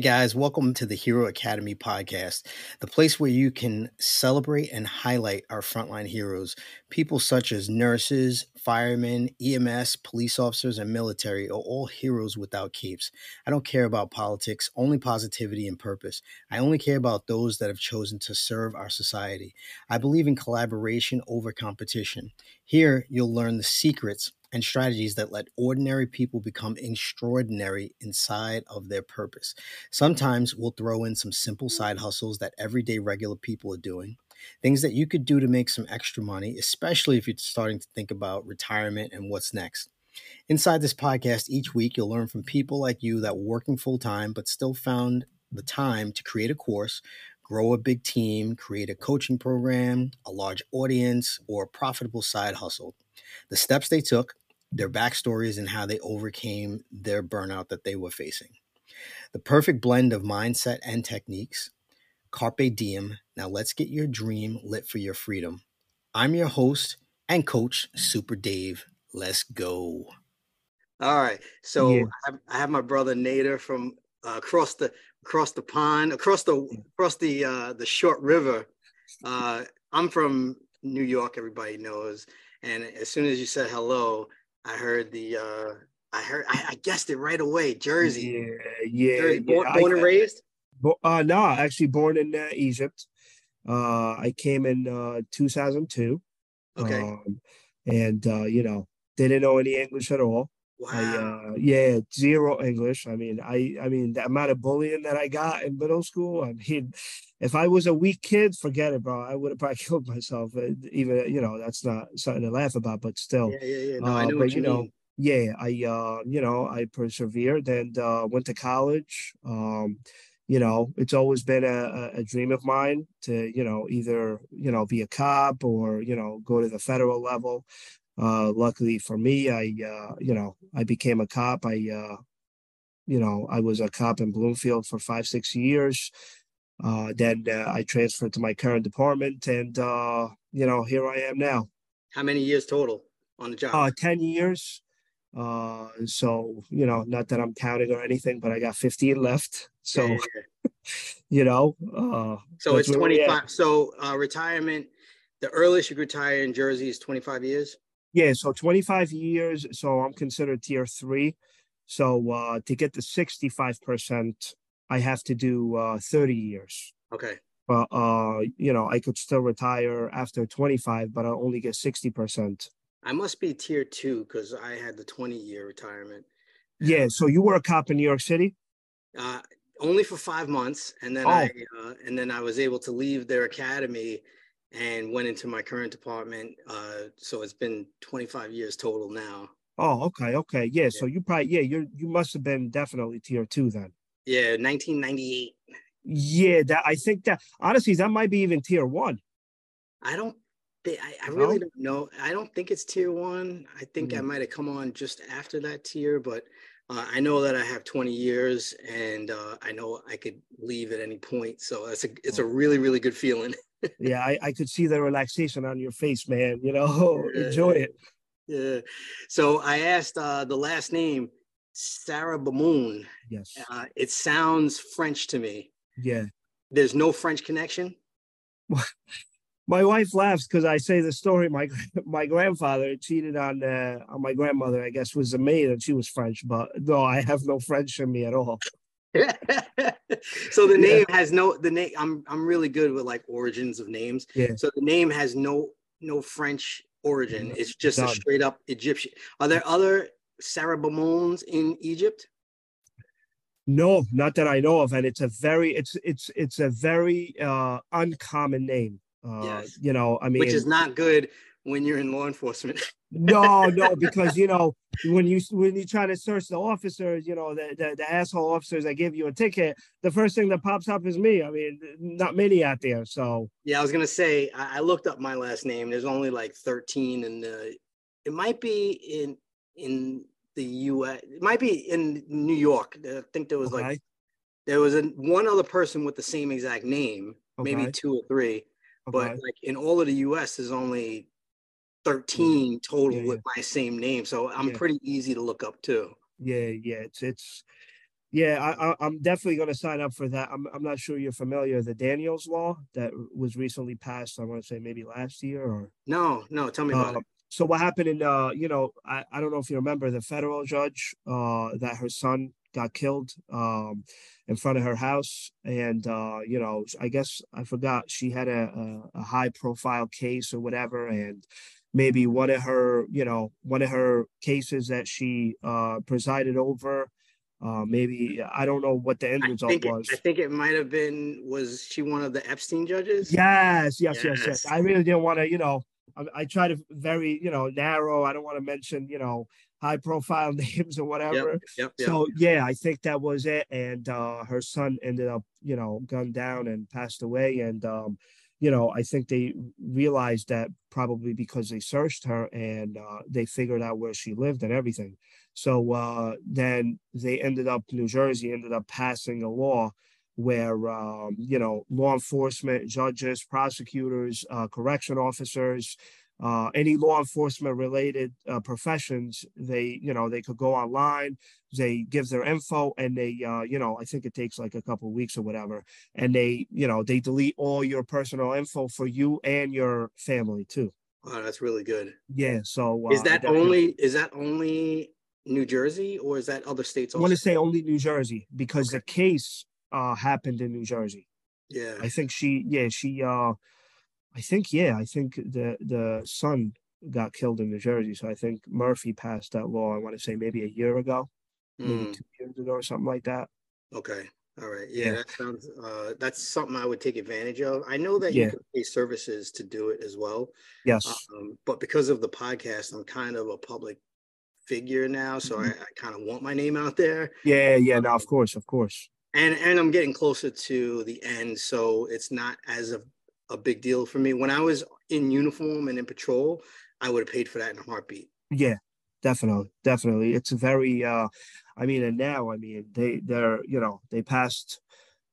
Hey guys, welcome to the Hero Academy podcast, the place where you can celebrate and highlight our frontline heroes. People such as nurses, firemen, EMS, police officers, and military are all heroes without capes. I don't care about politics, only positivity and purpose. I only care about those that have chosen to serve our society. I believe in collaboration over competition. Here, you'll learn the secrets and strategies that let ordinary people become extraordinary inside of their purpose. Sometimes we'll throw in some simple mm. side hustles that everyday regular people are doing, things that you could do to make some extra money, especially if you're starting to think about retirement and what's next. Inside this podcast, each week you'll learn from people like you that were working full time but still found the time to create a course, grow a big team, create a coaching program, a large audience, or a profitable side hustle. The steps they took, their backstories and how they overcame their burnout that they were facing. The perfect blend of mindset and techniques. Carpe diem. Now let's get your dream lit for your freedom. I'm your host and coach, Super Dave. Let's go. All right. So yeah. I, have, I, have, my brother Nader from uh, across the across the pond, across the across the uh, the short river. Uh, I'm from New York. Everybody knows. And as soon as you said hello, I heard the uh I heard I, I guessed it right away. Jersey. Yeah, yeah. Jersey, born, yeah. born I, and raised? Uh no, actually born in uh, Egypt. Uh I came in uh 2002. Okay. Um, and uh you know, didn't know any English at all. Wow. I, uh, yeah, zero English. I mean, I, I mean, the amount of bullying that I got in middle school. I mean, if I was a weak kid, forget it, bro. I would have probably killed myself. Uh, even, you know, that's not something to laugh about, but still. Yeah, yeah, yeah. No, uh, I know but, you, know, mean. yeah, I, uh, you know, I persevered and uh, went to college. Um, you know, it's always been a, a dream of mine to, you know, either, you know, be a cop or, you know, go to the federal level. Uh, luckily for me, I, uh, you know, I became a cop. I, uh, you know, I was a cop in Bloomfield for five, six years. Uh, then uh, I transferred to my current department, and uh, you know, here I am now. How many years total on the job? Uh, ten years. Uh, so you know, not that I'm counting or anything, but I got 15 left. So, yeah, yeah. you know, uh, so it's 25. So uh, retirement, the earliest you retire in Jersey is 25 years. Yeah, so 25 years. So I'm considered tier three. So uh, to get the 65%, I have to do uh, 30 years. Okay. But, uh, you know, I could still retire after 25, but I'll only get 60%. I must be tier two because I had the 20 year retirement. Yeah. So you were a cop in New York City? Uh, only for five months. And then oh. I, uh, and then I was able to leave their academy and went into my current department. Uh, so it's been 25 years total now. Oh, okay, okay, yeah. yeah. So you probably yeah you you must have been definitely tier two then. Yeah, 1998. Yeah, that I think that honestly that might be even tier one. I don't. I, I really don't know. I don't think it's tier one. I think mm-hmm. I might have come on just after that tier, but uh, I know that I have 20 years, and uh, I know I could leave at any point. So it's a it's a really really good feeling. yeah, I, I could see the relaxation on your face, man. You know, yeah. enjoy it. Yeah. So I asked uh, the last name, Sarabamoun. Yes. Uh, it sounds French to me. Yeah. There's no French connection. My wife laughs because I say the story. My my grandfather cheated on uh, on my grandmother. I guess was a maid, and she was French. But no, I have no French in me at all. so the name yeah. has no the name. I'm I'm really good with like origins of names. Yeah. So the name has no no French origin. It's just Done. a straight up Egyptian. Are there other Sarah in Egypt? No, not that I know of, and it's a very it's it's it's a very uh uncommon name. Uh, yes. you know, I mean, which is not good when you're in law enforcement. no, no, because you know when you when you try to search the officers, you know the, the, the asshole officers that give you a ticket, the first thing that pops up is me. I mean, not many out there. So yeah, I was gonna say I, I looked up my last name. There's only like 13, and it might be in in the U.S. It might be in New York. I think there was okay. like there was a, one other person with the same exact name, okay. maybe two or three. Okay. But like in all of the U.S., there's only 13 total yeah, yeah. with my same name. So I'm yeah. pretty easy to look up too. Yeah, yeah. It's it's yeah, I, am definitely going to sign up for that. I'm, I'm not sure you're familiar with the Daniels law that was recently passed. I want to say maybe last year or no, no. Tell me about uh, it. So what happened in uh, you know, I, I don't know if you remember the federal judge uh that her son got killed um in front of her house and uh you know i guess i forgot she had a, a, a high profile case or whatever and maybe one of her, you know, one of her cases that she uh, presided over. Uh, maybe I don't know what the end result it, was. I think it might have been. Was she one of the Epstein judges? Yes, yes, yes, yes. yes. I really didn't want to, you know. I, I, try to very, you know, narrow. I don't want to mention, you know, high profile names or whatever. Yep, yep, yep. So yeah, I think that was it. And uh, her son ended up, you know, gunned down and passed away. And um, you know, I think they realized that probably because they searched her and uh, they figured out where she lived and everything. So uh, then they ended up, New Jersey ended up passing a law where, um, you know, law enforcement, judges, prosecutors, uh, correction officers, uh, any law enforcement related uh, professions, they, you know, they could go online, they give their info and they, uh, you know, I think it takes like a couple weeks or whatever. And they, you know, they delete all your personal info for you and your family too. Oh, that's really good. Yeah. So is uh, that only, is that only New Jersey or is that other states? Also? I want to say only New Jersey because okay. the case uh, happened in New Jersey. Yeah. I think she, yeah, she, uh, I think yeah, I think the the son got killed in New Jersey, so I think Murphy passed that law. I want to say maybe a year ago, mm. maybe hmm. two years ago or something like that. Okay, all right, yeah, yeah. that sounds. Uh, that's something I would take advantage of. I know that you can pay services to do it as well. Yes, um, but because of the podcast, I'm kind of a public figure now, so mm-hmm. I, I kind of want my name out there. Yeah, yeah, um, no, of course, of course. And and I'm getting closer to the end, so it's not as of a big deal for me. When I was in uniform and in patrol, I would have paid for that in a heartbeat. Yeah, definitely, definitely. It's very uh I mean, and now I mean they they're you know, they passed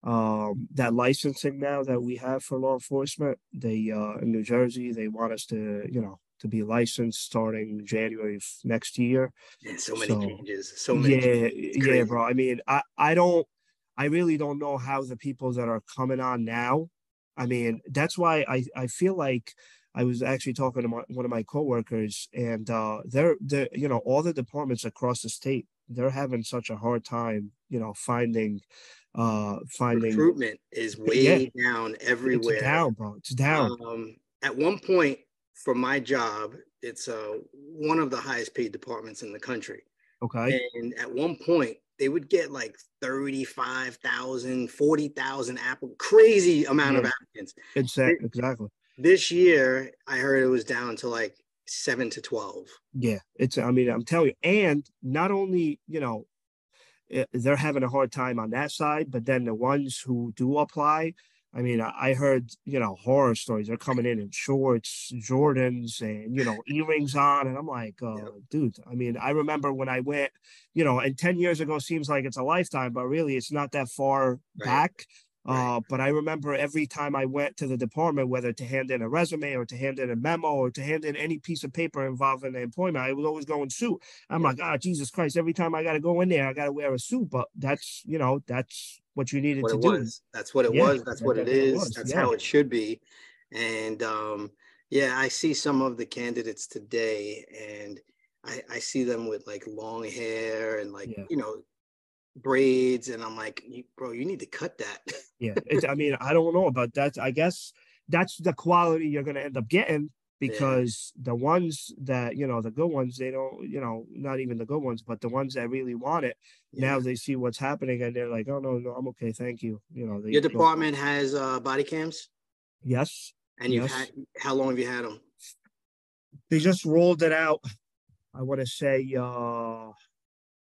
um that licensing now that we have for law enforcement. They uh in New Jersey, they want us to, you know, to be licensed starting January next year. Yeah, so many so, changes. So many Yeah, yeah, bro. I mean, I I don't I really don't know how the people that are coming on now I mean, that's why I, I feel like I was actually talking to my, one of my coworkers, and uh, they're, they're, you know, all the departments across the state, they're having such a hard time, you know, finding, uh, finding recruitment is way yeah, down everywhere. It's down, bro. It's down. Um, at one point, for my job, it's uh one of the highest paid departments in the country. Okay. And at one point, they would get like 35,000, 40,000 apple, crazy amount yeah. of applicants. Exactly. exactly. This year, I heard it was down to like seven to 12. Yeah. It's, I mean, I'm telling you, and not only, you know, eh, they're having a hard time on that side, but then the ones who do apply, I mean, I heard, you know, horror stories. They're coming in in shorts, Jordans, and, you know, earrings on. And I'm like, uh, yeah. dude, I mean, I remember when I went, you know, and 10 years ago seems like it's a lifetime, but really it's not that far right. back. Uh, but I remember every time I went to the department, whether to hand in a resume or to hand in a memo or to hand in any piece of paper involving the employment, I was always going suit. I'm like, ah, oh, Jesus Christ! Every time I got to go in there, I got to wear a suit. But that's you know that's what you needed what to do. Was. That's what it yeah, was. That's what it is. That's yeah. how it should be. And um, yeah, I see some of the candidates today, and I, I see them with like long hair and like yeah. you know braids and i'm like bro you need to cut that yeah i mean i don't know about that i guess that's the quality you're going to end up getting because yeah. the ones that you know the good ones they don't you know not even the good ones but the ones that really want it yeah. now they see what's happening and they're like oh no no i'm okay thank you you know your department has uh body cams yes and you've yes. had how long have you had them they just rolled it out. I want to say uh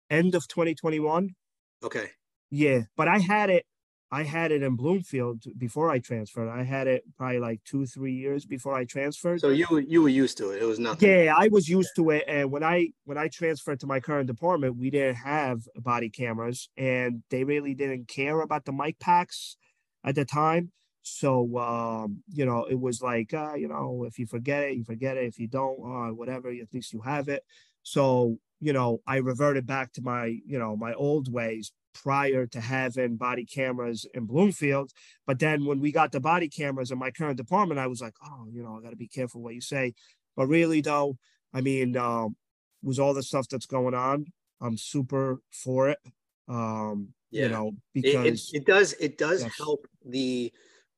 end of 2021. Okay. Yeah, but I had it. I had it in Bloomfield before I transferred. I had it probably like two, three years before I transferred. So you you were used to it. It was nothing. Yeah, I was used to it. And when I when I transferred to my current department, we didn't have body cameras, and they really didn't care about the mic packs at the time. So um, you know, it was like uh, you know, if you forget it, you forget it. If you don't, uh, whatever, at least you have it. So you know, I reverted back to my you know my old ways prior to having body cameras in Bloomfield. But then when we got the body cameras in my current department, I was like, oh, you know, I got to be careful what you say. But really, though, I mean, um, was all the stuff that's going on, I'm super for it. Um, yeah. you know, because it, it, it does it does yes. help the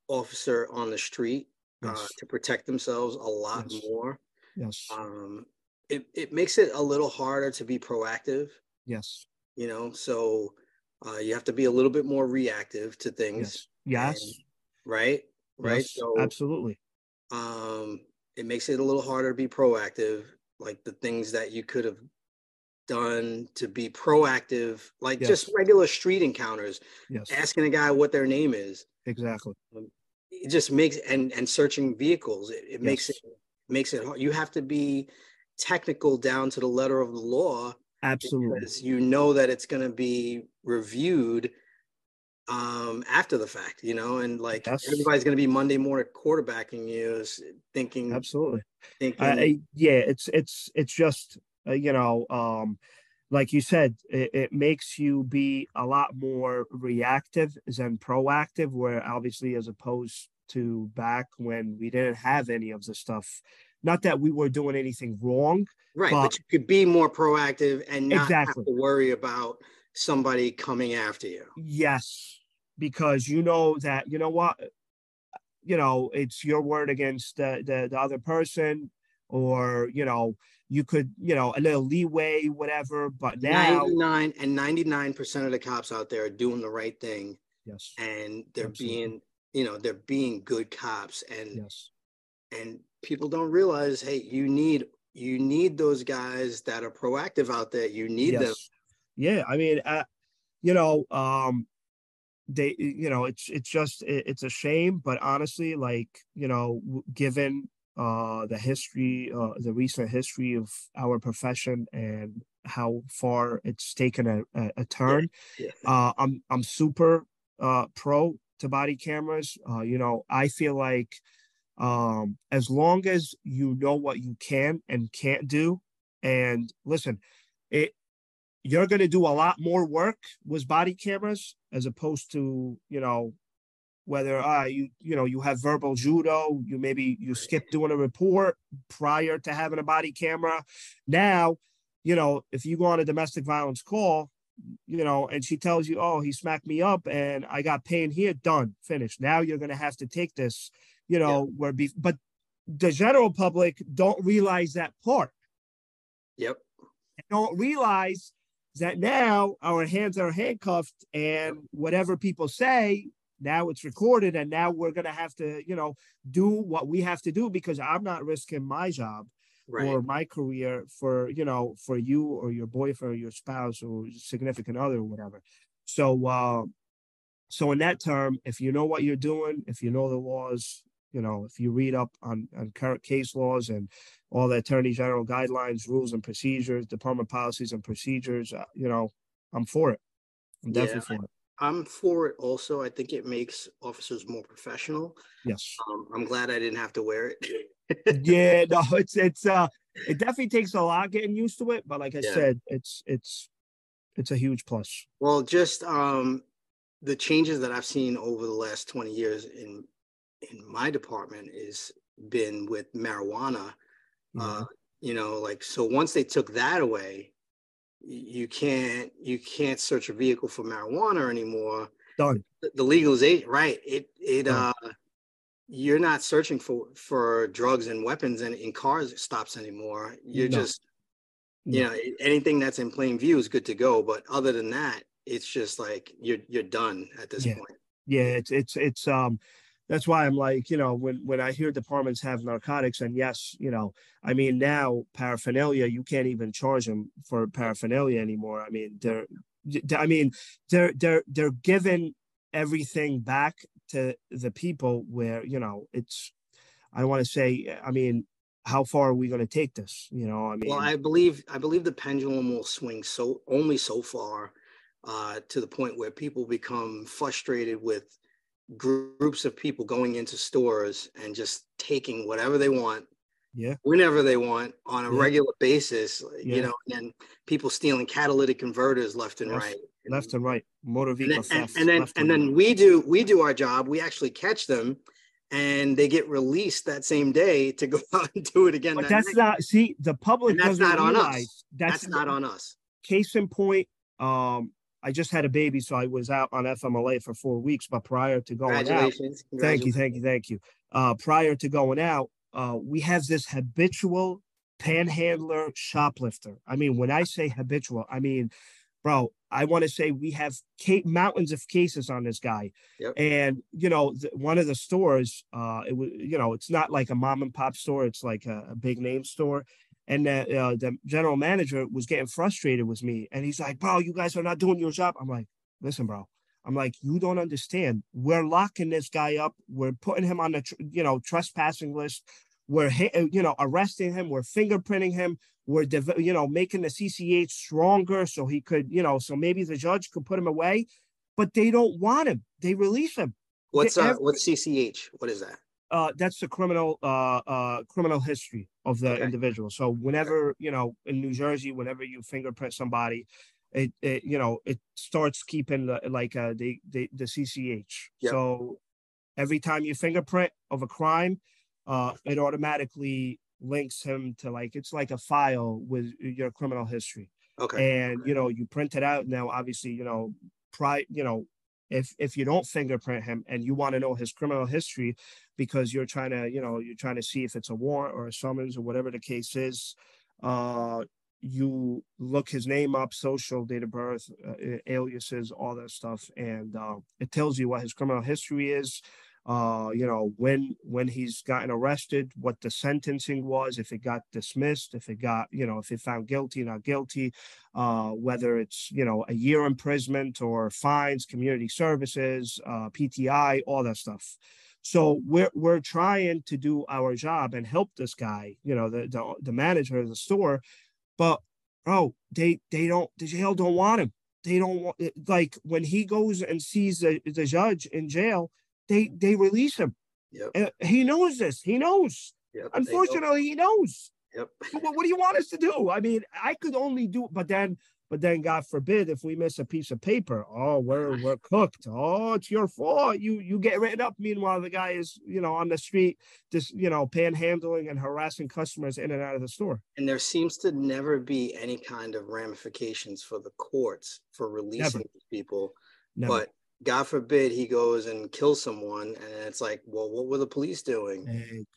officer on the street uh, yes. uh, to protect themselves a lot yes. more. Yes. Um, it, it makes it a little harder to be proactive. Yes. You know, so uh, you have to be a little bit more reactive to things. Yes. yes. And, right. Right. Yes, so absolutely. Um, it makes it a little harder to be proactive. Like the things that you could have done to be proactive, like yes. just regular street encounters. Yes. Asking a guy what their name is. Exactly. Um, it just makes and and searching vehicles. It, it makes it makes it hard. You have to be technical down to the letter of the law Absolutely. Because you know that it's going to be reviewed um after the fact you know and like That's, everybody's going to be monday morning quarterbacking you thinking absolutely thinking, I, yeah it's it's it's just uh, you know um like you said it, it, makes you be a lot more reactive than proactive where obviously as opposed to back when we didn't have any of the stuff not that we were doing anything wrong. Right, but, but you could be more proactive and not exactly. have to worry about somebody coming after you. Yes, because you know that you know what, you know it's your word against the the, the other person, or you know you could you know a little leeway, whatever. But now, ninety nine and ninety nine percent of the cops out there are doing the right thing. Yes, and they're Absolutely. being you know they're being good cops and yes and people don't realize hey you need you need those guys that are proactive out there you need yes. them yeah i mean uh, you know um they you know it's it's just it, it's a shame but honestly like you know given uh the history uh the recent history of our profession and how far it's taken a, a, a turn yeah. Yeah. uh i'm i'm super uh pro to body cameras uh you know i feel like um, as long as you know what you can and can't do, and listen, it you're going to do a lot more work with body cameras as opposed to you know whether uh, you you know you have verbal judo, you maybe you skip doing a report prior to having a body camera. Now, you know if you go on a domestic violence call, you know, and she tells you, oh, he smacked me up and I got pain here, done, finished. Now you're going to have to take this you know, yeah. where be but the general public don't realize that part. Yep. They don't realize that now our hands are handcuffed and whatever people say, now it's recorded and now we're going to have to, you know, do what we have to do because I'm not risking my job right. or my career for, you know, for you or your boyfriend or your spouse or significant other or whatever. So, uh, so in that term, if you know what you're doing, if you know the laws, you know, if you read up on, on current case laws and all the attorney general guidelines, rules and procedures, department policies and procedures, uh, you know, I'm for it. I'm definitely yeah, for it. I'm for it also. I think it makes officers more professional. Yes. Um, I'm glad I didn't have to wear it. yeah, no, it's it's uh it definitely takes a lot getting used to it, but like I yeah. said, it's it's it's a huge plus. Well, just um the changes that I've seen over the last 20 years in in my department is been with marijuana. Mm-hmm. Uh, you know, like so once they took that away, you can't you can't search a vehicle for marijuana anymore. Done. The, the legalization, right? It it Done. uh you're not searching for for drugs and weapons and in cars stops anymore. You're no. just you know anything that's in plain view is good to go. But other than that, it's just like you're you're done at this yeah. point. Yeah, it's it's it's um that's why I'm like, you know, when when I hear departments have narcotics, and yes, you know, I mean now paraphernalia, you can't even charge them for paraphernalia anymore. I mean, they're, I mean, they're they're they're giving everything back to the people where you know it's. I want to say, I mean, how far are we going to take this? You know, I mean, well, I believe I believe the pendulum will swing so only so far uh, to the point where people become frustrated with groups of people going into stores and just taking whatever they want yeah whenever they want on a yeah. regular basis yeah. you know and people stealing catalytic converters left and left, right left and right motor vehicle and, and, and then and, and then right. we do we do our job we actually catch them and they get released that same day to go out and do it again but that that's night. not see the public that's not on us that's, that's not on us case in point um I just had a baby, so I was out on FMLA for four weeks. But prior to going out, thank you, thank you, thank you. Uh, prior to going out, uh, we have this habitual panhandler shoplifter. I mean, when I say habitual, I mean, bro, I want to say we have ca- mountains of cases on this guy. Yep. And you know, the, one of the stores, uh, it was, you know, it's not like a mom and pop store; it's like a, a big name store and uh, the general manager was getting frustrated with me and he's like bro you guys are not doing your job. I'm like listen bro i'm like you don't understand. We're locking this guy up. We're putting him on the tr- you know trespassing list. We're uh, you know arresting him. We're fingerprinting him. We're dev- you know making the cch stronger so he could you know so maybe the judge could put him away. But they don't want him. They release him. What's uh, every- what's cch what is that uh, that's the criminal uh, uh, criminal history of the okay. individual. So whenever you know in New Jersey, whenever you fingerprint somebody, it, it you know it starts keeping the, like uh, the, the the CCH. Yep. So every time you fingerprint of a crime, uh, it automatically links him to like it's like a file with your criminal history. Okay. And you know you print it out now. Obviously, you know, pri you know if if you don't fingerprint him and you want to know his criminal history because you're trying to you know you're trying to see if it's a warrant or a summons or whatever the case is uh you look his name up social date of birth uh, aliases all that stuff and uh, it tells you what his criminal history is uh you know when when he's gotten arrested what the sentencing was if it got dismissed if it got you know if it found guilty not guilty uh whether it's you know a year imprisonment or fines community services uh pti all that stuff. So we're we're trying to do our job and help this guy you know the the, the manager of the store but oh they they don't the jail don't want him. They don't want like when he goes and sees the, the judge in jail they they release him. Yep. he knows this. He knows. Yep, Unfortunately, he knows. Yep. What, what do you want us to do? I mean, I could only do, but then, but then, God forbid, if we miss a piece of paper, oh, we're we're cooked. Oh, it's your fault. You you get written up. Meanwhile, the guy is you know on the street, just you know panhandling and harassing customers in and out of the store. And there seems to never be any kind of ramifications for the courts for releasing people. Never. But God forbid he goes and kills someone, and it's like, well, what were the police doing?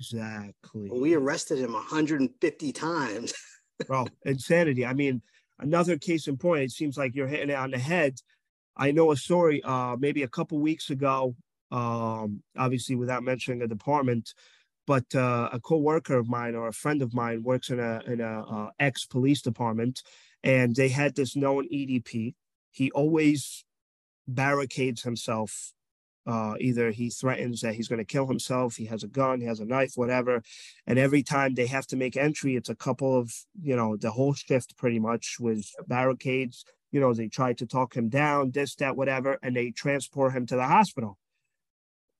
Exactly. Well, we arrested him 150 times. Bro, insanity. I mean, another case in point. It seems like you're hitting it on the head. I know a story. Uh, maybe a couple weeks ago. Um, obviously, without mentioning a department, but uh, a co-worker of mine or a friend of mine works in a in a uh, ex police department, and they had this known EDP. He always barricades himself. Uh, either he threatens that he's going to kill himself, he has a gun, he has a knife, whatever. And every time they have to make entry, it's a couple of, you know, the whole shift pretty much was barricades. You know, they try to talk him down, this, that, whatever, and they transport him to the hospital.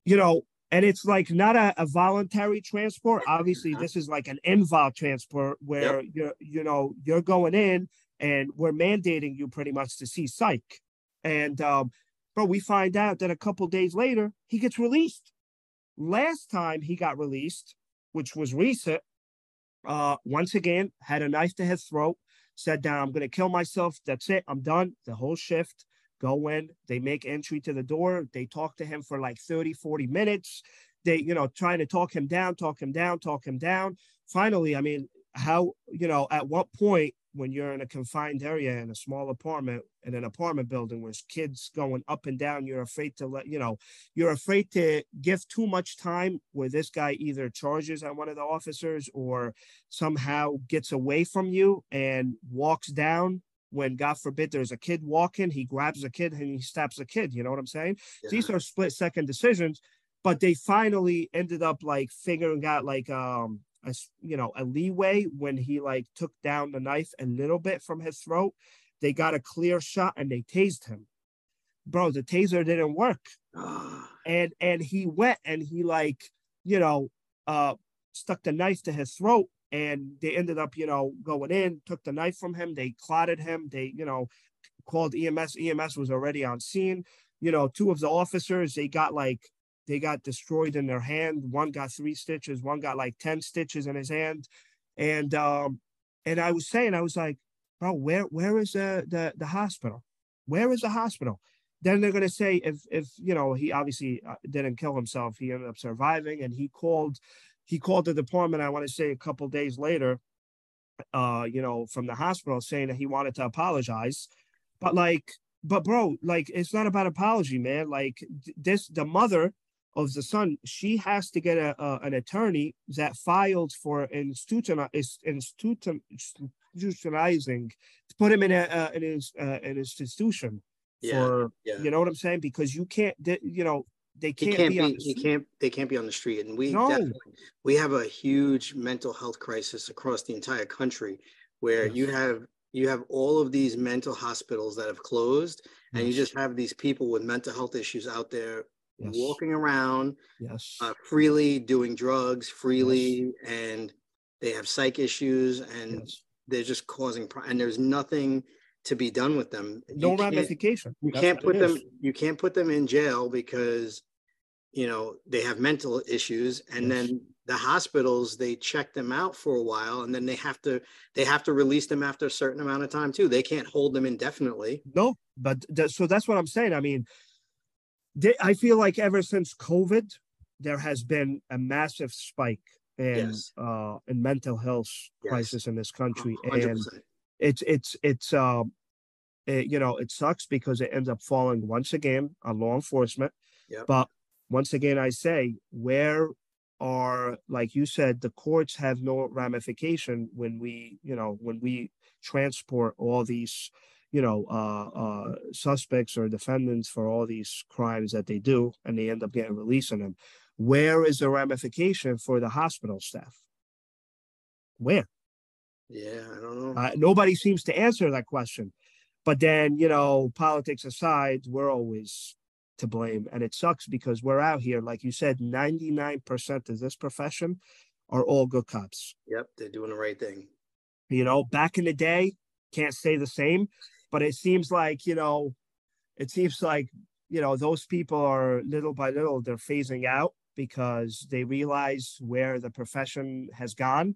You know, and it's like not a, a voluntary transport. Obviously, this is like an invol transport where yep. you're, you know, you're going in and we're mandating you pretty much to see psych. And um, bro, we find out that a couple days later he gets released. Last time he got released, which was recent, uh, once again had a knife to his throat, said down, I'm gonna kill myself. That's it, I'm done. The whole shift. Go in, they make entry to the door, they talk to him for like 30, 40 minutes. They, you know, trying to talk him down, talk him down, talk him down. Finally, I mean, how, you know, at what point when you're in a confined area in a small apartment in an apartment building where kids going up and down, you're afraid to let, you know, you're afraid to give too much time where this guy either charges at one of the officers or somehow gets away from you and walks down when God forbid there's a kid walking, he grabs a kid and he stabs a kid. You know what I'm saying? Yeah. These are split second decisions, but they finally ended up like figuring out like um a you know a leeway when he like took down the knife a little bit from his throat. They got a clear shot and they tased him. Bro, the taser didn't work. and and he went and he like, you know, uh stuck the knife to his throat and they ended up, you know, going in, took the knife from him, they clotted him, they, you know, called EMS. EMS was already on scene. You know, two of the officers, they got like they got destroyed in their hand. One got three stitches, one got like 10 stitches in his hand. And um, and I was saying, I was like, bro, where where is the the, the hospital? Where is the hospital? Then they're gonna say if if you know he obviously uh, didn't kill himself, he ended up surviving, and he called he called the department. I want to say a couple days later, uh, you know, from the hospital saying that he wanted to apologize, but like, but bro, like it's not about apology, man. Like this, the mother of the son, she has to get a, a an attorney that filed for institution, institution, institutionalizing to put him in a uh, in his uh, an institution yeah, for yeah. you know what I'm saying because you can't you know they can't, can't be, be he can't they can't be on the street and we no. we have a huge mental health crisis across the entire country where yes. you have you have all of these mental hospitals that have closed yes. and you just have these people with mental health issues out there yes. walking around yes. uh, freely doing drugs freely yes. and they have psych issues and yes. they're just causing and there's nothing to be done with them. No ramification. you That's can't put them you can't put them in jail because you know they have mental issues and then the hospitals they check them out for a while and then they have to they have to release them after a certain amount of time too. They can't hold them indefinitely. No but so that's what i'm saying. I mean I feel like ever since COVID, there has been a massive spike in yes. uh, in mental health yes. crisis in this country, 100%. and it's it's it's um, it, you know it sucks because it ends up falling once again on law enforcement. Yep. But once again, I say where are like you said, the courts have no ramification when we you know when we transport all these you know, uh, uh, suspects or defendants for all these crimes that they do, and they end up getting released on them. Where is the ramification for the hospital staff? Where? Yeah, I don't know. Uh, nobody seems to answer that question. But then, you know, politics aside, we're always to blame. And it sucks because we're out here, like you said, 99% of this profession are all good cops. Yep, they're doing the right thing. You know, back in the day, can't say the same, but it seems like you know it seems like you know those people are little by little they're phasing out because they realize where the profession has gone.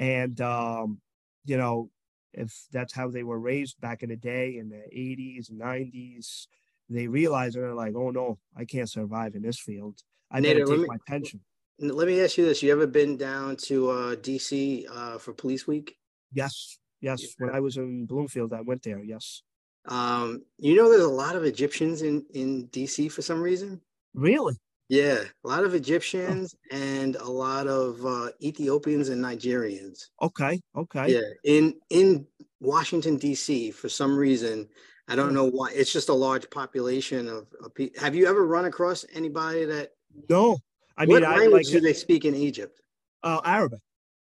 And um you know if that's how they were raised back in the day in the 80s 90s they realize and they're like oh no i can't survive in this field. I need to take me, my pension. Let me ask you this. You ever been down to uh dc uh for police week? Yes Yes, yeah. when I was in Bloomfield, I went there. Yes. Um, you know, there's a lot of Egyptians in in DC for some reason. Really? Yeah, a lot of Egyptians oh. and a lot of uh, Ethiopians and Nigerians. Okay. Okay. Yeah, in in Washington D.C. for some reason, I don't know why. It's just a large population of, of people. Have you ever run across anybody that? No. I mean, what I language like, do they speak in Egypt? Uh, Arabic.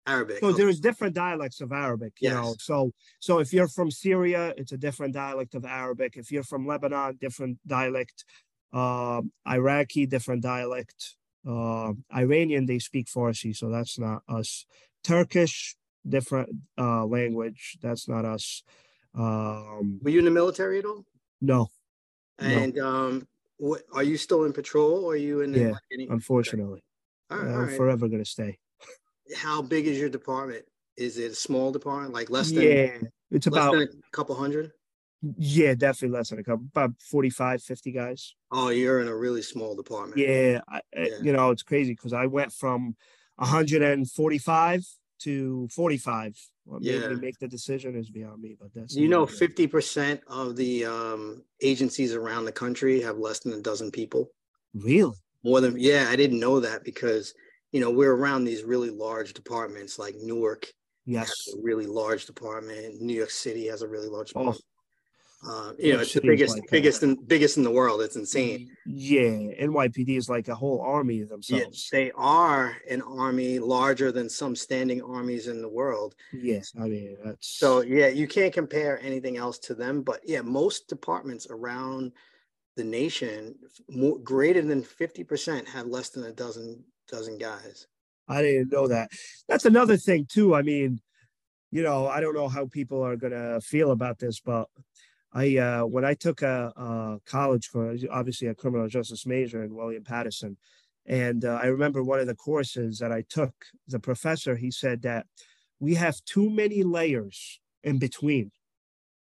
Arabic. So okay. there's different dialects of Arabic, you yes. know. So so if you're from Syria, it's a different dialect of Arabic. If you're from Lebanon, different dialect. Uh, Iraqi, different dialect. Uh, Iranian, they speak Farsi, so that's not us. Turkish, different uh, language. That's not us. Um, Were you in the military at all? No. And no. um, what, are you still in patrol? Or are you in? The, yeah, any... unfortunately. I'm forever gonna stay how big is your department? Is it a small department, like less than? Yeah, it's about a couple hundred. Yeah, definitely less than a couple, about 45, 50 guys. Oh, you're in a really small department. Yeah, I, yeah. you know it's crazy because I went from 145 to 45. What yeah. me make the decision is beyond me, but that's you know, 50% of the um, agencies around the country have less than a dozen people. Really? More than yeah, I didn't know that because you know we're around these really large departments like Newark. Yes, a really large department. New York City has a really large oh. department. Oh. Uh, you know, it's the biggest, like biggest, and biggest in the world. It's insane. Yeah, NYPD is like a whole army themselves. Yeah, they are an army larger than some standing armies in the world. Yes, I mean that's so. Yeah, you can't compare anything else to them. But yeah, most departments around the nation, more, greater than fifty percent, have less than a dozen dozen guys. I didn't know that. That's another thing too. I mean, you know, I don't know how people are gonna feel about this, but I uh, when I took a, a, college for obviously a criminal justice major in William Paterson, and uh, I remember one of the courses that I took, the professor he said that we have too many layers in between,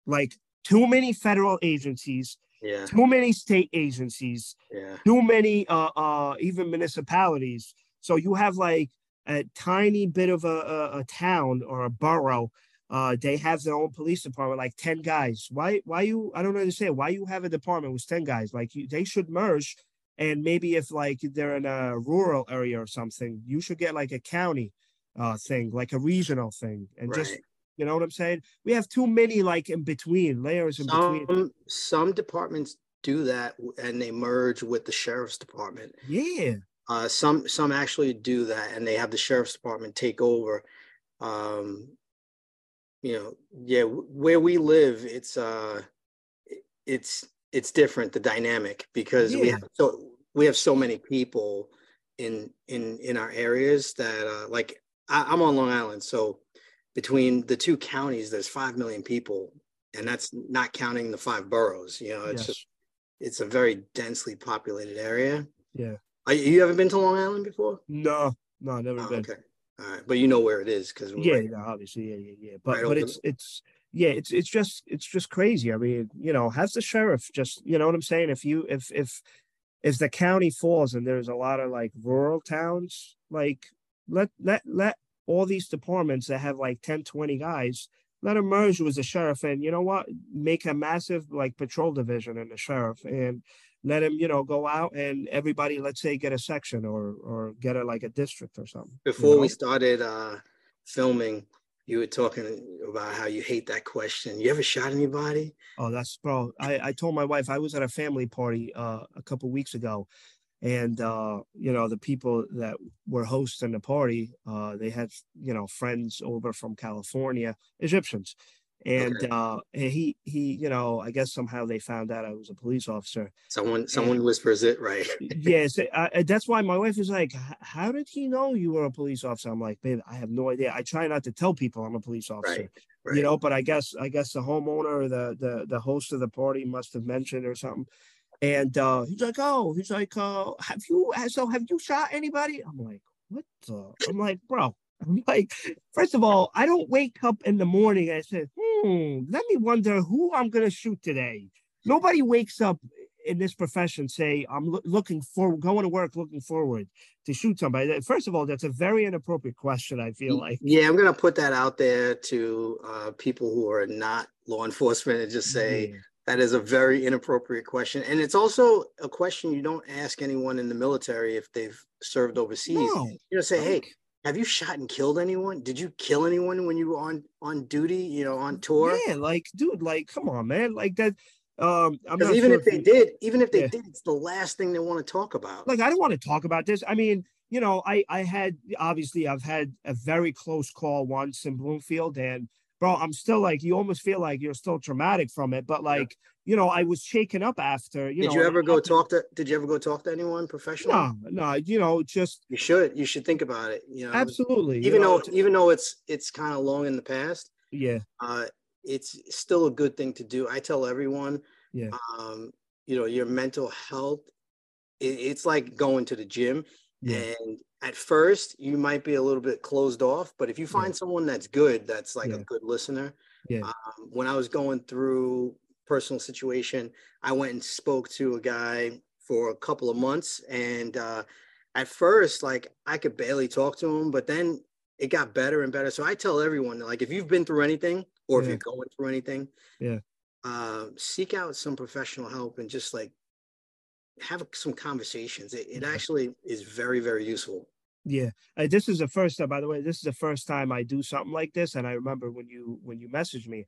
like too many federal agencies, yeah. too many state agencies, yeah. too many uh, uh, even municipalities. So you have like a tiny bit of a, a, a town or a borough uh, they have their own police department, like 10 guys. Why, why you, I don't understand why you have a department with 10 guys. Like you, they should merge. And maybe if like they're in a rural area or something, you should get like a county uh, thing, like a regional thing. And right. just, you know what I'm saying? We have too many like in between layers in some, between. Some departments do that and they merge with the sheriff's department. Yeah. Uh, some some actually do that and they have the sheriff's department take over um, you know yeah where we live it's uh it's it's different the dynamic because yeah. we have so we have so many people in in in our areas that uh like I, i'm on long island so between the two counties there's five million people and that's not counting the five boroughs you know it's yes. just it's a very densely populated area yeah Are, you ever been to long island before no no never oh, been okay all right, but you know where it is because yeah, right, obviously, yeah, yeah, yeah. But right but it's it's yeah, it's it's just it's just crazy. I mean, you know, has the sheriff just you know what I'm saying? If you if if if the county falls and there's a lot of like rural towns, like let let let all these departments that have like 10, 20 guys, let him merge with the sheriff and you know what, make a massive like patrol division in the sheriff and let him, you know, go out and everybody, let's say, get a section or or get a like a district or something. Before you know? we started uh filming, you were talking about how you hate that question. You ever shot anybody? Oh, that's bro. I, I told my wife I was at a family party uh, a couple weeks ago, and uh, you know the people that were hosting the party, uh, they had you know friends over from California, Egyptians, and okay. uh he he you know i guess somehow they found out i was a police officer. Someone someone and, whispers it right? yes I, that's why my wife is like how did he know you were a police officer? I'm like babe i have no idea. I try not to tell people i'm a police officer. Right, right. you know but i guess i guess the homeowner or the the the host of the party must have mentioned or something and uh he's like oh he's like uh have you so have you shot anybody i'm like what the i'm like bro I'm like, first of all, I don't wake up in the morning and say, hmm, let me wonder who I'm going to shoot today. Nobody wakes up in this profession say, I'm lo- looking for going to work, looking forward to shoot somebody. First of all, that's a very inappropriate question, I feel like. Yeah, I'm going to put that out there to uh, people who are not law enforcement and just say, yeah. That is a very inappropriate question. And it's also a question you don't ask anyone in the military if they've served overseas. No. You know, say, hey, have you shot and killed anyone? Did you kill anyone when you were on on duty? You know, on tour? Yeah, like, dude, like, come on, man, like that. Um, because even sure if they did, even if they yeah. did, it's the last thing they want to talk about. Like, I don't want to talk about this. I mean, you know, I I had obviously I've had a very close call once in Bloomfield, and bro, I'm still like, you almost feel like you're still traumatic from it, but like, you know, I was shaken up after. You did know, you ever go talk to? Did you ever go talk to anyone professional? No, no. You know, just you should. You should think about it. You know, absolutely. Even know, though, even though it's it's kind of long in the past. Yeah. Uh, it's still a good thing to do. I tell everyone. Yeah. Um, you know, your mental health. It, it's like going to the gym, yeah. and at first you might be a little bit closed off, but if you find yeah. someone that's good, that's like yeah. a good listener. Yeah. Um, when I was going through personal situation. I went and spoke to a guy for a couple of months, and uh, at first, like I could barely talk to him, but then it got better and better. So I tell everyone, like, if you've been through anything or if you're going through anything, yeah, uh, seek out some professional help and just like have some conversations. It, it actually is very, very useful. Yeah, uh, this is the first time. By the way, this is the first time I do something like this, and I remember when you when you messaged me,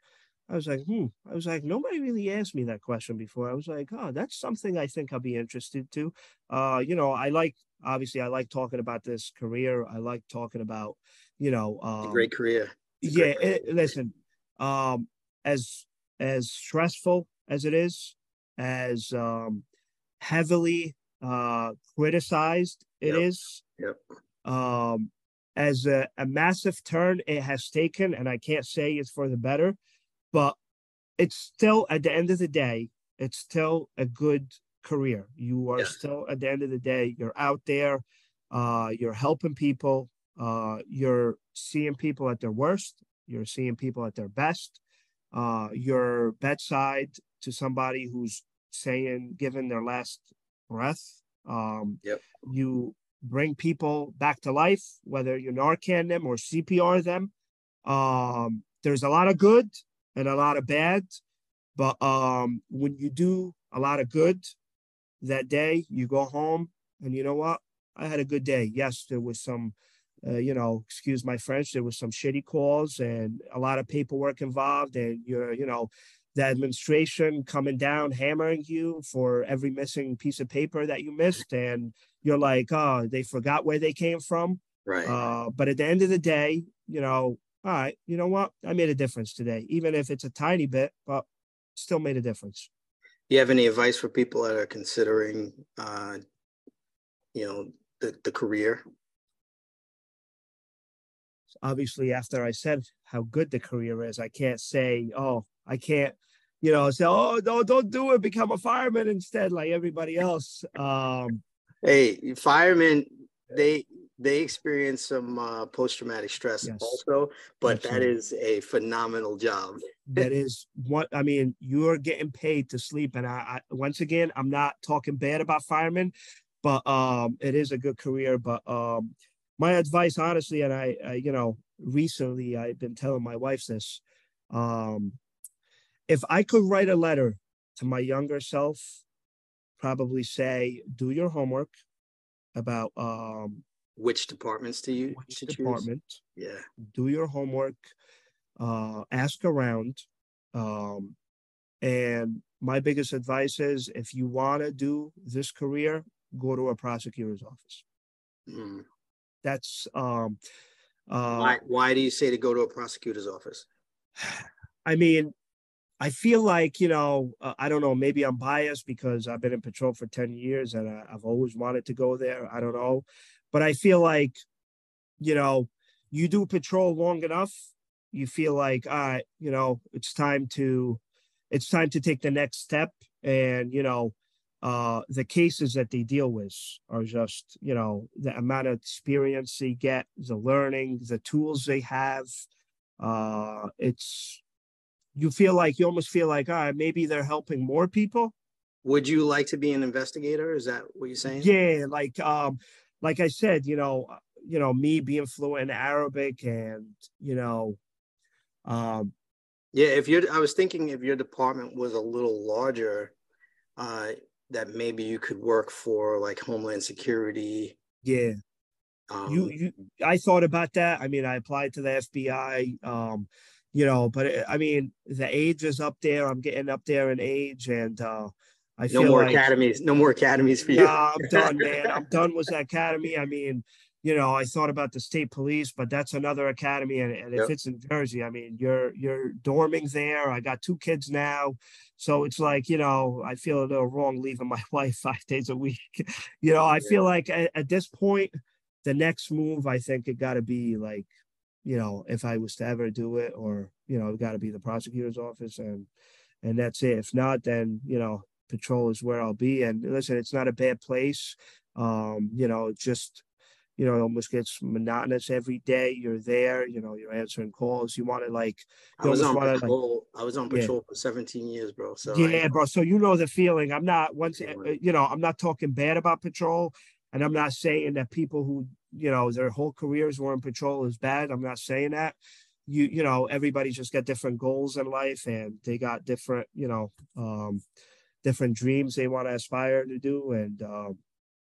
I was like, hmm. I was like, nobody really asked me that question before. I was like, oh, that's something I think I'll be interested to. Uh, you know, I like obviously I like talking about this career. I like talking about, you know, um, great career. yeah, great It, listen, um, as as stressful as it is, as um, heavily uh, criticized it yep. is, Yep. Um, as a, a massive turn it has taken, and I can't say it's for the better but it's still at the end of the day, it's still a good career. You are still at the end of the day, you're out there, uh, you're helping people, uh, you're seeing people at their worst, you're seeing people at their best. Uh, you're bedside to somebody who's saying, giving their last breath. Um, yep. You bring people back to life, whether you Narcan them or CPR them. Um, there's a lot of good and a lot of bad. But um, when you do a lot of good that day, you go home and you know what? I had a good day. Yes, there was some, uh, you know, excuse my French, there was some shitty calls and a lot of paperwork involved, and you're, you know, the administration coming down hammering you for every missing piece of paper that you missed, and you're like, oh, they forgot where they came from. Right. Uh, but at the end of the day, you know, all right, you know what? I made a difference today, even if it's a tiny bit, but still made a difference. Do you have any advice for people that are considering, uh, you know, the, the career? Obviously, after I said how good the career is, I can't say, oh, I can't, you know, say, oh, no, don't do it, become a fireman instead, like everybody else. Um, hey, firemen, they they experience some uh, post-traumatic stress yes. also but Absolutely. that is a phenomenal job that is what i mean you're getting paid to sleep and I, I, once again i'm not talking bad about firemen but um it is a good career but um my advice honestly and I, I you know recently i've been telling my wife this um if i could write a letter to my younger self probably say do your homework about um which departments do you which department choose? yeah do your homework uh ask around um and my biggest advice is if you want to do this career go to a prosecutor's office mm. that's um uh, why why do you say to go to a prosecutor's office i mean I feel like, you know, uh, I don't know, maybe I'm biased because I've been in patrol for 10 years and I, I've always wanted to go there. I don't know. But I feel like, you know, you do patrol long enough, you feel like, all right, you know, it's time to, it's time to take the next step. And, you know, uh, the cases that they deal with are just, you know, the amount of experience they get, the learning, the tools they have. Uh, it's, you feel like you almost feel like, all right, maybe they're helping more people. Would you like to be an investigator? Is that what you're saying? Yeah, like um, like I said, you know, uh, you know, me being fluent in Arabic and you know, um, yeah. If you're, I was thinking if your department was a little larger, uh, that maybe you could work for like Homeland Security. Yeah. Um, you, you, I thought about that. I mean, I applied to the FBI. Um, you know, but it, I mean, the age is up there. I'm getting up there in age, and uh, I no more like, academies. No more academies for you. Nah, I'm done, man. I'm done with the academy. I mean, you know, I thought about the state police, but that's another academy, and, and if it's in Jersey, I mean, you're you're dorming there. I got two kids now, so it's like you know, I feel a little wrong leaving my wife five days a week. you know, I yeah. feel like at, at this point, the next move, I think it got to be like, you know, if I was to ever do it, or you know, got to be the prosecutor's office, and and that's it. If not, then you know, patrol is where I'll be. And listen, it's not a bad place. Um, you know, just you know, it almost gets monotonous every day. You're there, you know, you're answering calls. You want to like, I was on patrol. Like, I was on patrol yeah. for 17 years, bro. So yeah, I, bro. So you know the feeling. I'm not once, uh, you know, I'm not talking bad about patrol, and I'm not saying that people who you know, their whole careers were in patrol is bad. I'm not saying that. You you know, everybody's just got different goals in life and they got different, you know, um, different dreams they want to aspire to do. And um,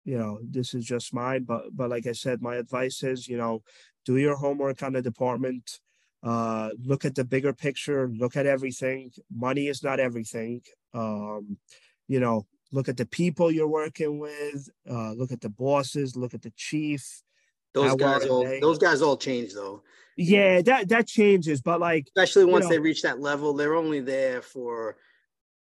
you know, this is just mine. But but like I said, my advice is, you know, do your homework on the department. Uh, look at the bigger picture. Look at everything. Money is not everything. Um, you know, look at the people you're working with. Uh, look at the bosses. Look at the chief. Those guys all those guys all change though. Yeah, that that changes, but like especially once you know, they reach that level, they're only there for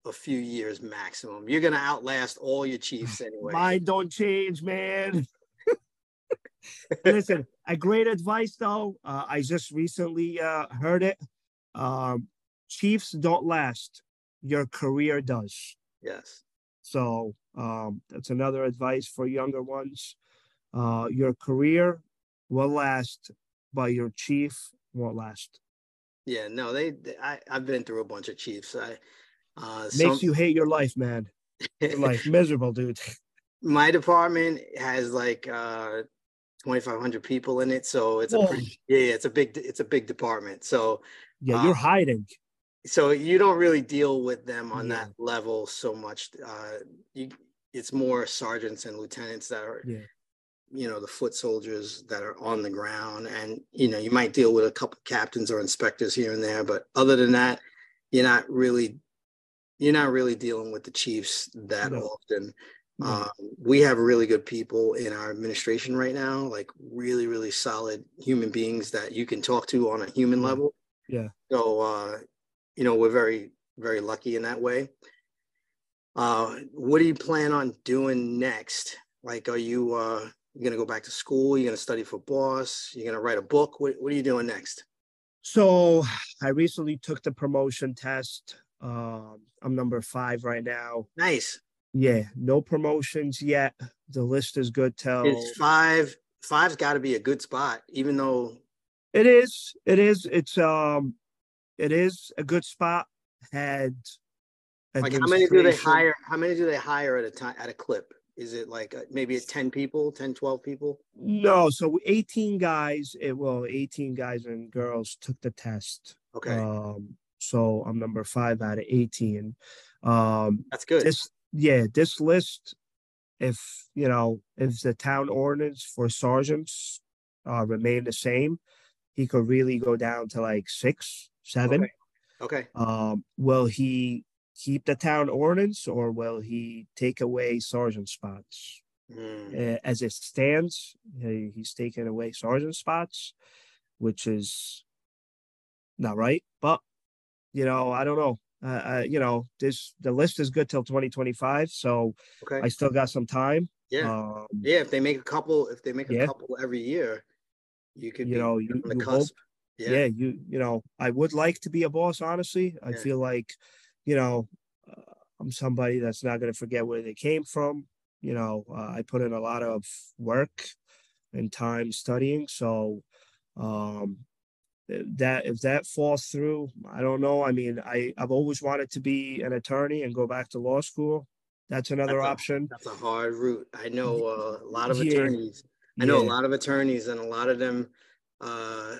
a few years maximum. You're gonna outlast all your chiefs anyway. Mine don't change, man. Listen, a great advice though. Uh, I just recently uh, heard it. Um, chiefs don't last; your career does. Yes. So um, that's another advice for younger ones. Uh, your career will last, but your chief won't last. Yeah, no, they. they I, I've been through a bunch of chiefs. I uh, Makes some, you hate your life, man. Your life miserable, dude. My department has like uh 2,500 people in it, so it's Whoa. a pretty, yeah, it's a big it's a big department. So yeah, you're um, hiding. So you don't really deal with them on yeah. that level so much. Uh, you, it's more sergeants and lieutenants that are, yeah. You know, the foot soldiers that are on the ground, and you know, you might deal with a couple captains or inspectors here and there, but other than that, you're not really you're not really dealing with the Chiefs that no. often. No. Um, we have really good people in our administration right now, like really, really solid human beings that you can talk to on a human level. Yeah. So, uh, you know, we're very, very lucky in that way. Uh, what do you plan on doing next? Like, are you uh, you gonna go back to school? You're gonna study for boss? You're gonna write a book? What What are you doing next? So, I recently took the promotion test. Um, I'm number five right now. Nice. Yeah, no promotions yet. The list is good till it's five. Five's got to be a good spot, even though it is. It is. It's um, it is a good spot. Had like how many do they hire? How many do they hire at a time at a clip? Is it like uh, maybe 10 people, 10, 12 people? No, so 18 guys, it well, 18 guys and girls took the test. Okay. Um, so I'm number five out of 18. Um, That's good. This, yeah, this list, if you know, if the town ordinance for sergeants uh, remain the same, he could really go down to like six, seven. Okay. okay. Um, will he keep the town ordinance or will he take away sergeant spots? Mm. Uh, as it stands, he, he's taking away sergeant spots, which is not right. But you know, I don't know. Uh, uh, you know, this the list is good till 2025, so okay. I still got some time. Yeah, um, yeah. If they make a couple, if they make a yeah. couple every year, you could, you know, you, the you cusp. Hope, yeah. yeah, you you know, I would like to be a boss. Honestly, I feel like, you know, uh, I'm somebody that's not going to forget where they came from. You know, uh, I put in a lot of work and time studying, so um, that if that falls through, I don't know. I mean, I I've always wanted to be an attorney and go back to law school. That's another that's option. That's a hard route. I know uh, a lot of yeah. attorneys. I know yeah. a lot of attorneys, and a lot of them, uh,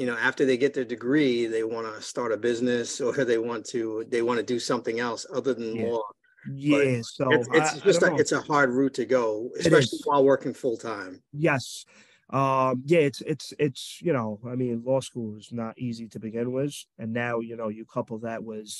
you know, after they get their degree, they want to start a business or they want to they want to do something else other than yeah. law. Yeah, but so it's, it's I, just I a, it's a hard route to go, especially while working full time. Yes, um yeah it's it's it's you know i mean law school is not easy to begin with and now you know you couple that with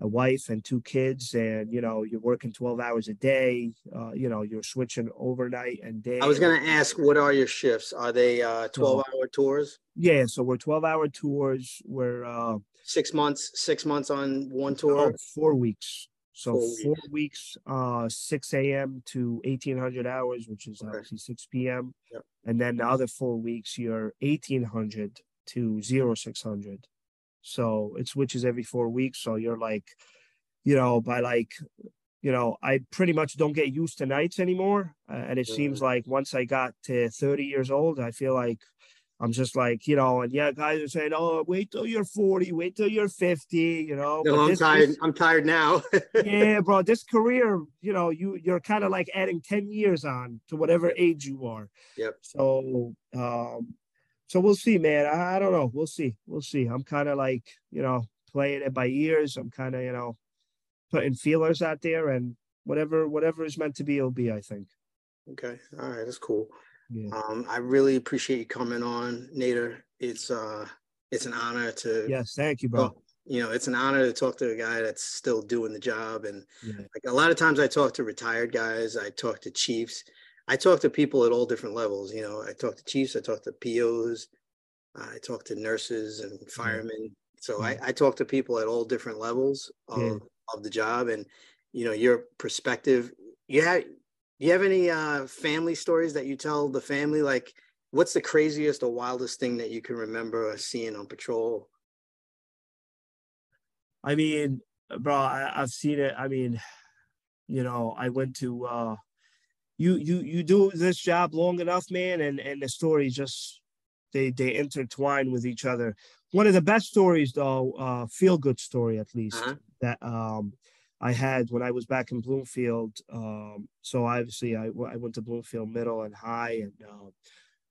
a wife and two kids and you know you're working 12 hours a day uh, you know you're switching overnight and day i was going to ask what are your shifts are they uh 12 hour tours yeah so we're 12 hour tours we're uh six months six months on one tour oh, four weeks so four, four weeks. weeks, uh, 6 a.m. to 1800 hours, which is okay. obviously 6 p.m. Yep. And then the other four weeks, you're 1800 to 0600. So it switches every four weeks. So you're like, you know, by like, you know, I pretty much don't get used to nights anymore. Uh, and it mm-hmm. seems like once I got to 30 years old, I feel like I'm just like, you know, and yeah, guys are saying, "Oh, wait till you're 40, wait till you're 50," you know. No, I'm this, tired. This, I'm tired now. yeah, bro, this career, you know, you you're kind of like adding 10 years on to whatever age you are. Yep. So, um, so we'll see, man. I, I don't know. We'll see. We'll see. I'm kind of like, you know, playing it by ears. I'm kind of, you know, putting feelers out there, and whatever whatever is meant to be, it'll be. I think. Okay. All right. That's cool. Yeah. Um, I really appreciate you coming on, Nader. It's uh, it's an honor to. Yes, thank you, bro. you know, it's an honor to talk to a guy that's still doing the job. And yeah. like a lot of times, I talk to retired guys. I talk to chiefs. I talk to people at all different levels. You know, I talk to chiefs. I talk to POs. I talk to nurses and firemen. So I, I talk to people at all different levels of, yeah. of the job. And you know, your perspective. You have do you have any uh, family stories that you tell the family? Like, what's the craziest or wildest thing that you can remember seeing on patrol? I mean, bro, I, have seen it. I mean, you know, I went to uh you you you do this job long enough, man, and and the stories just they they intertwine with each other. One of the best stories, though, uh, feel good story at least uh-huh. that um I had when I was back in Bloomfield. Um, so obviously, I, I went to Bloomfield Middle and High, and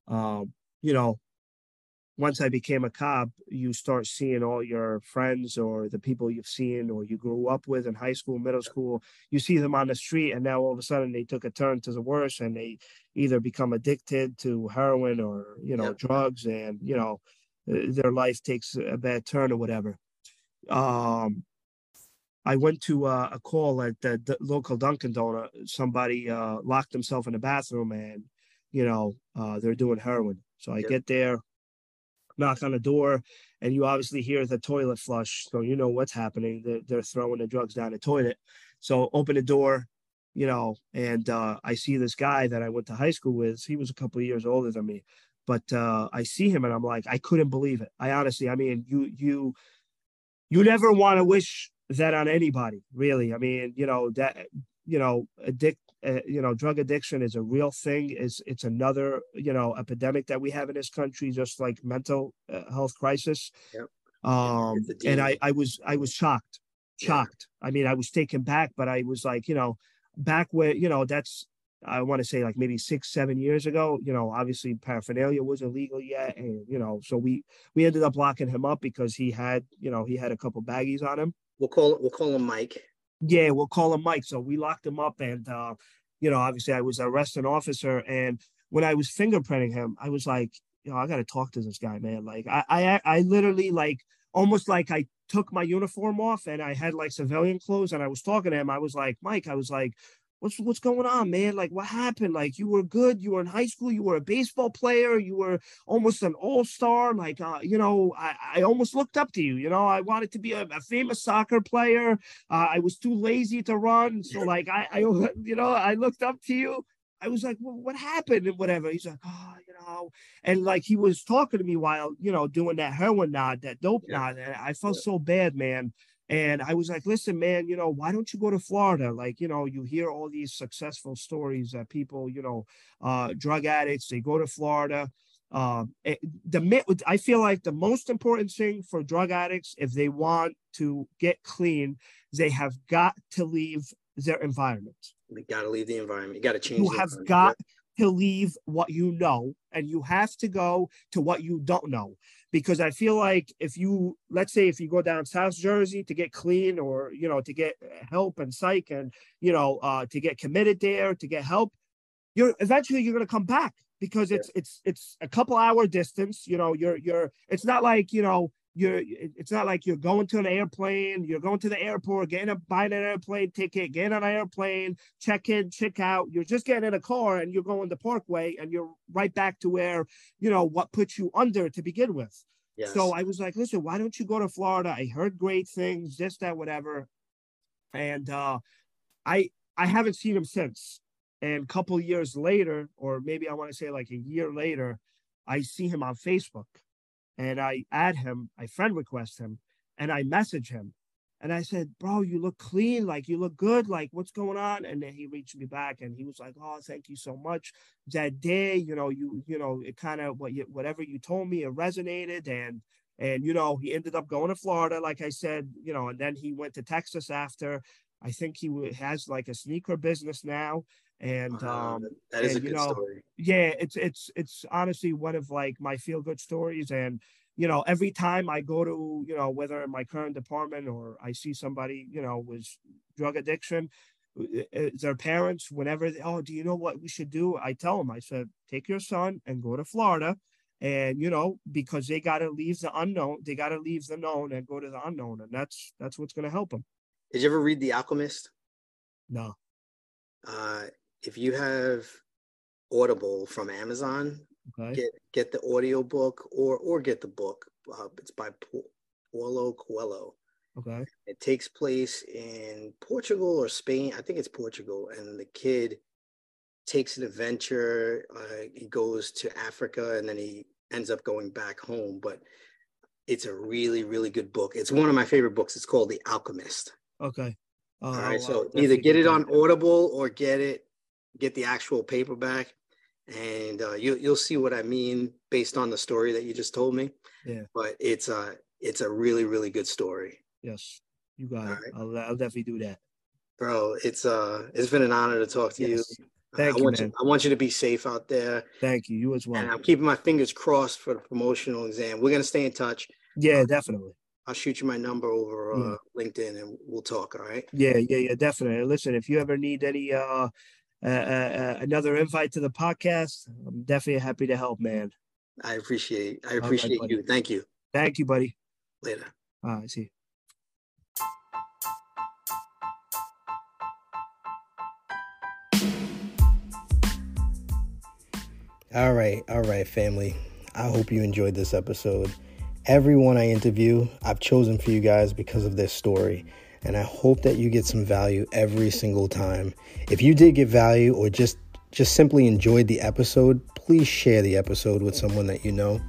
uh, um, you know, once I became a cop, you start seeing all your friends or the people you've seen or you grew up with in high school, middle school. You see them on the street, and now all of a sudden they took a turn to the worse, and they either become addicted to heroin or you know drugs, and you know their life takes a bad turn or whatever. Um, I went to uh, a call at the, the, local Dunkin' Donut. Somebody uh, locked himself in the bathroom, and you know uh, they're doing heroin. So I get there, knock on the door, and you obviously hear the toilet flush, so you know what's happening. They're, they're throwing the drugs down the toilet. So open the door, you know, and uh, I see this guy that I went to high school with. He was a couple years older than me, but uh, I see him, and I'm like, I couldn't believe it. I honestly, I mean, you you you never want to wish that on anybody, really. I mean, you know that you know addict, uh, you know, drug addiction is a real thing. is It's another you know epidemic that we have in this country, just like mental uh, health crisis. Yep. Um, and I I was I was shocked, shocked. Yeah. I mean, I was taken back, but I was like, you know, back where you know that's I want to say like maybe six, seven years ago, you know, obviously paraphernalia wasn't legal yet. And, you know, so we, we ended up locking him up because he had, you know, he had a couple baggies on him. We'll call it, we'll call him Mike. Yeah, we'll call him Mike. So we locked him up, and uh, you know, obviously, I was arresting officer, and when I was fingerprinting him, I was like, you know, I got to talk to this guy, man. Like, I, I, I literally like almost like I took my uniform off and I had like civilian clothes, and I was talking to him. I was like, Mike, I was like, what's what's going on, man? Like, what happened? Like, you were good. You were in high school. You were a baseball player. You were almost an all star. Like, uh, you know, I, I almost looked up to you. You know, I wanted to be a, a famous soccer player. Uh, I was too lazy to run, so like, I, I, you know, I looked up to you. I was like, well, what happened and whatever. He's like, oh, you know, and like he was talking to me while you know doing that heroin nod, that dope yeah. nod. And I felt yeah. so bad, man. And I was like, listen, man, you know, why don't you go to Florida? Like, you know, you hear all these successful stories that people, you know, uh, drug addicts, they go to Florida. Uh, the I feel like the most important thing for drug addicts, if they want to get clean, they have got to leave their environment. They got to leave the environment. You got to change. You have got to leave what you know, and you have to go to what you don't know because I feel like if you let's say if you go down South Jersey to get clean or you know to get help and psych and you know uh, to get committed there to get help, you're eventually you're gonna come back because it's yeah. it's it's a couple hour distance. You know, you're you're it's not like you know you're it's not like you're going to an airplane you're going to the airport getting a buying an airplane ticket getting on an airplane check in check out. You're just getting in a car and you're going to parkway and you're right back to where you know what puts you under to begin with. Yes. so i was like listen why don't you go to florida? I heard great things this that whatever. And uh i i haven't seen him since. And a couple years later or maybe i want to say like a year later i see him on facebook and I add him, I friend request him, and I message him. And I said, bro, you look clean, like you look good, like what's going on? And then he reached me back and he was like, oh, thank you so much. That day, you know, you you know, it kind of what you, whatever you told me, it resonated, and and you know, he ended up going to Florida, like I said, you know, and then he went to Texas after. I think he has like a sneaker business now, and um, that is and, a good you know, story. Yeah, it's it's it's honestly one of like my feel good stories, and you know, every time I go to, you know, whether in my current department or I see somebody, you know, with drug addiction, their parents, whenever, they, oh, do you know what we should do? I tell them, I said, take your son and go to Florida. And, you know, because they got to leave the unknown, they got to leave the known and go to the unknown. And that's, that's what's going to help them. Did you ever read The Alchemist? No. Uh, if you have Audible from Amazon, Okay. Get get the audio book or or get the book. Uh, it's by Paulo Coelho. Okay. It takes place in Portugal or Spain. I think it's Portugal, and the kid takes an adventure. Uh, he goes to Africa, and then he ends up going back home. But it's a really really good book. It's one of my favorite books. It's called The Alchemist. Okay. Uh, All right. So either get it on Audible or get it get the actual paperback and uh, you you'll see what I mean based on the story that you just told me. Yeah. But it's a it's a really really good story. Yes, you got All it. Right. I'll, I'll definitely do that, bro. It's uh it's been an honor to talk to yes. you. Thank I you, want man. you. I want you to be safe out there. Thank you. You as well. And I'm keeping my fingers crossed for the promotional exam. We're gonna stay in touch. Yeah, definitely. I'll shoot you my number over uh, yeah. LinkedIn and we'll talk. All right. Yeah, yeah, yeah, definitely. Listen, if you ever need any uh, Uh, uh, uh, another invite to the podcast. I'm definitely happy to help, man. I appreciate. I appreciate right, you. Thank you. Thank you, buddy. Later. All right. See. All right, all right, family. I hope you enjoyed this episode. Everyone I interview, I've chosen for you guys because of their story and I hope that you get some value every single time. If you did get value or just just simply enjoyed the episode, please share the episode with someone that you know.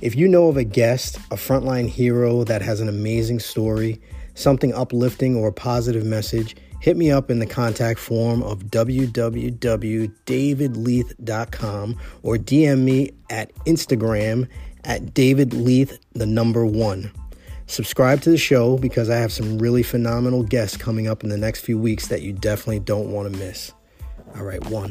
If you know of a guest, a frontline hero that has an amazing story, something uplifting or a positive message, hit me up in the contact form of www.davidleith.com or DM me at Instagram at davidleith, the number one. Subscribe to the show because I have some really phenomenal guests coming up in the next few weeks that you definitely don't want to miss. All right, one.